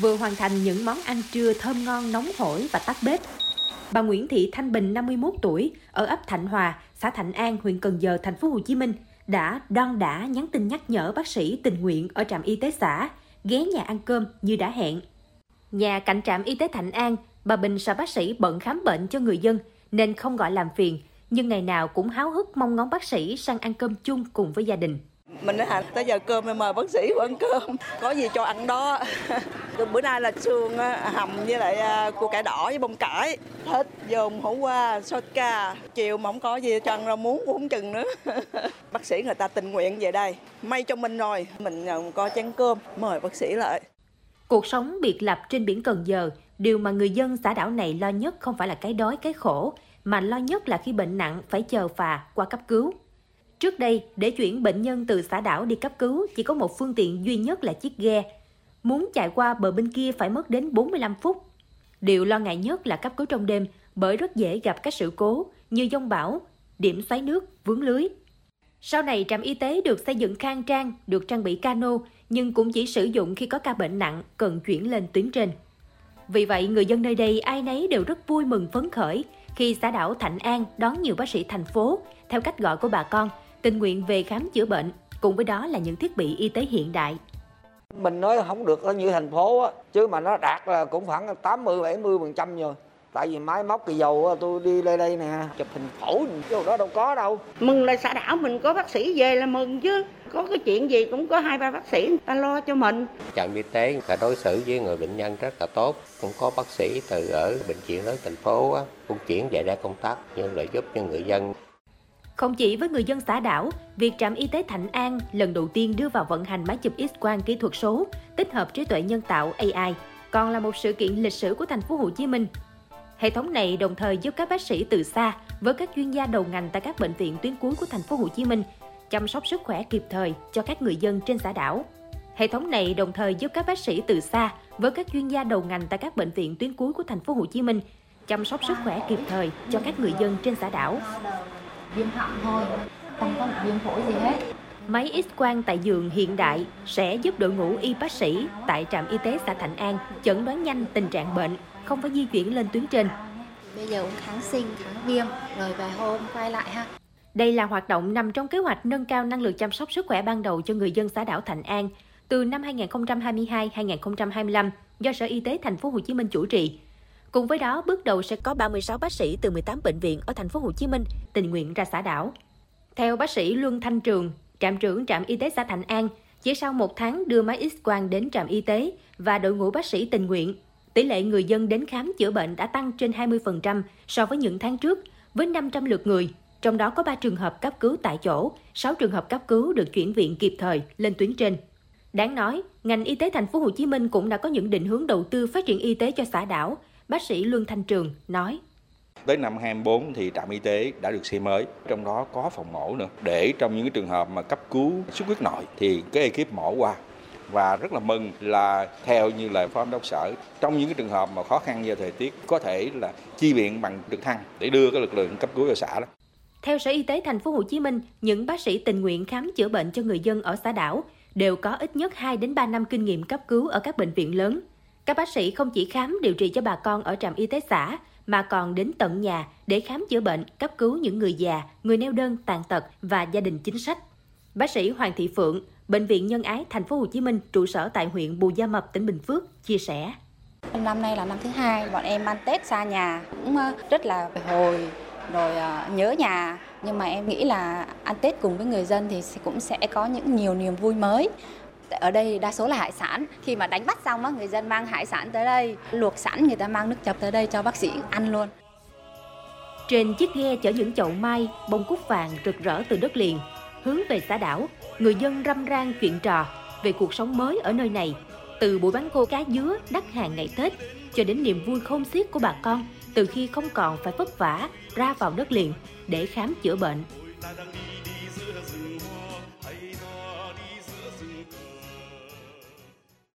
vừa hoàn thành những món ăn trưa thơm ngon nóng hổi và tắt bếp. Bà Nguyễn Thị Thanh Bình 51 tuổi ở ấp Thạnh Hòa, xã Thạnh An, huyện Cần Giờ, thành phố Hồ Chí Minh đã đon đã nhắn tin nhắc nhở bác sĩ tình nguyện ở trạm y tế xã ghé nhà ăn cơm như đã hẹn. Nhà cạnh trạm y tế Thạnh An, bà Bình sợ bác sĩ bận khám bệnh cho người dân nên không gọi làm phiền, nhưng ngày nào cũng háo hức mong ngóng bác sĩ sang ăn cơm chung cùng với gia đình. Mình nói hả, tới giờ cơm em mời bác sĩ ăn cơm, có gì cho ăn đó. Bữa nay là xương hầm với lại à, cua cải đỏ với bông cải. Hết dồn hổ qua, sốt ca. Chiều mà không có gì cho ăn rau muống cũng không chừng nữa. bác sĩ người ta tình nguyện về đây. May cho mình rồi, mình có chén cơm, mời bác sĩ lại. Cuộc sống biệt lập trên biển Cần Giờ, điều mà người dân xã đảo này lo nhất không phải là cái đói cái khổ, mà lo nhất là khi bệnh nặng phải chờ phà qua cấp cứu. Trước đây, để chuyển bệnh nhân từ xã đảo đi cấp cứu chỉ có một phương tiện duy nhất là chiếc ghe. Muốn chạy qua bờ bên kia phải mất đến 45 phút. Điều lo ngại nhất là cấp cứu trong đêm bởi rất dễ gặp các sự cố như dông bão, điểm xoáy nước, vướng lưới. Sau này trạm y tế được xây dựng khang trang, được trang bị cano nhưng cũng chỉ sử dụng khi có ca bệnh nặng cần chuyển lên tuyến trên. Vì vậy, người dân nơi đây ai nấy đều rất vui mừng phấn khởi khi xã đảo Thạnh An đón nhiều bác sĩ thành phố, theo cách gọi của bà con, tình nguyện về khám chữa bệnh, cùng với đó là những thiết bị y tế hiện đại. Mình nói không được như thành phố á, chứ mà nó đạt là cũng khoảng 80 70% rồi. Tại vì máy móc kỳ dầu tôi đi đây đây nè, chụp hình phổi chứ đó đâu có đâu. Mừng là xã đảo mình có bác sĩ về là mừng chứ. Có cái chuyện gì cũng có hai ba bác sĩ người ta lo cho mình. Trạm y tế người ta đối xử với người bệnh nhân rất là tốt. Cũng có bác sĩ từ ở bệnh viện lớn thành phố á, cũng chuyển về đây công tác như là giúp cho người dân không chỉ với người dân xã đảo, việc trạm y tế Thạnh An lần đầu tiên đưa vào vận hành máy chụp X-quang kỹ thuật số, tích hợp trí tuệ nhân tạo AI, còn là một sự kiện lịch sử của thành phố Hồ Chí Minh. Hệ thống này đồng thời giúp các bác sĩ từ xa với các chuyên gia đầu ngành tại các bệnh viện tuyến cuối của thành phố Hồ Chí Minh chăm sóc sức khỏe kịp thời cho các người dân trên xã đảo. Hệ thống này đồng thời giúp các bác sĩ từ xa với các chuyên gia đầu ngành tại các bệnh viện tuyến cuối của thành phố Hồ Chí Minh chăm sóc sức khỏe kịp thời cho các người dân trên xã đảo viêm họng thôi không có viêm phổi gì hết Máy X-quang tại giường hiện đại sẽ giúp đội ngũ y bác sĩ tại trạm y tế xã Thạnh An chẩn đoán nhanh tình trạng bệnh, không phải di chuyển lên tuyến trên. Bây giờ uống kháng sinh, kháng viêm, rồi vài hôm quay lại ha. Đây là hoạt động nằm trong kế hoạch nâng cao năng lực chăm sóc sức khỏe ban đầu cho người dân xã đảo Thạnh An từ năm 2022-2025 do Sở Y tế Thành phố Hồ Chí Minh chủ trì Cùng với đó, bước đầu sẽ có 36 bác sĩ từ 18 bệnh viện ở thành phố Hồ Chí Minh tình nguyện ra xã đảo. Theo bác sĩ Luân Thanh Trường, trạm trưởng trạm y tế xã Thạnh An, chỉ sau một tháng đưa máy X-quang đến trạm y tế và đội ngũ bác sĩ tình nguyện, tỷ lệ người dân đến khám chữa bệnh đã tăng trên 20% so với những tháng trước, với 500 lượt người. Trong đó có 3 trường hợp cấp cứu tại chỗ, 6 trường hợp cấp cứu được chuyển viện kịp thời lên tuyến trên. Đáng nói, ngành y tế thành phố Hồ Chí Minh cũng đã có những định hướng đầu tư phát triển y tế cho xã đảo Bác sĩ Luân Thanh Trường nói. Tới năm 24 thì trạm y tế đã được xây mới, trong đó có phòng mổ nữa. Để trong những cái trường hợp mà cấp cứu xuất huyết nội thì cái ekip mổ qua và rất là mừng là theo như lời phó giám đốc sở trong những cái trường hợp mà khó khăn do thời tiết có thể là chi viện bằng trực thăng để đưa cái lực lượng cấp cứu vào xã đó. Theo Sở Y tế thành phố Hồ Chí Minh, những bác sĩ tình nguyện khám chữa bệnh cho người dân ở xã đảo đều có ít nhất 2 đến 3 năm kinh nghiệm cấp cứu ở các bệnh viện lớn. Các bác sĩ không chỉ khám điều trị cho bà con ở trạm y tế xã, mà còn đến tận nhà để khám chữa bệnh, cấp cứu những người già, người neo đơn, tàn tật và gia đình chính sách. Bác sĩ Hoàng Thị Phượng, Bệnh viện Nhân ái Thành phố Hồ Chí Minh, trụ sở tại huyện Bù Gia Mập, tỉnh Bình Phước, chia sẻ. Năm nay là năm thứ hai, bọn em ăn Tết xa nhà, cũng ờ, rất là hồi rồi ờ, nhớ nhà nhưng mà em nghĩ là ăn Tết cùng với người dân thì cũng sẽ có những nhiều niềm vui mới ở đây đa số là hải sản. Khi mà đánh bắt xong á, người dân mang hải sản tới đây, luộc sẵn, người ta mang nước chấm tới đây cho bác sĩ ăn luôn. Trên chiếc ghe chở những chậu mai, bông cúc vàng rực rỡ từ đất liền. Hướng về xã đảo, người dân râm ran chuyện trò về cuộc sống mới ở nơi này. Từ buổi bán cô cá dứa đắt hàng ngày tết, cho đến niềm vui không xiết của bà con, từ khi không còn phải vất vả ra vào đất liền để khám chữa bệnh.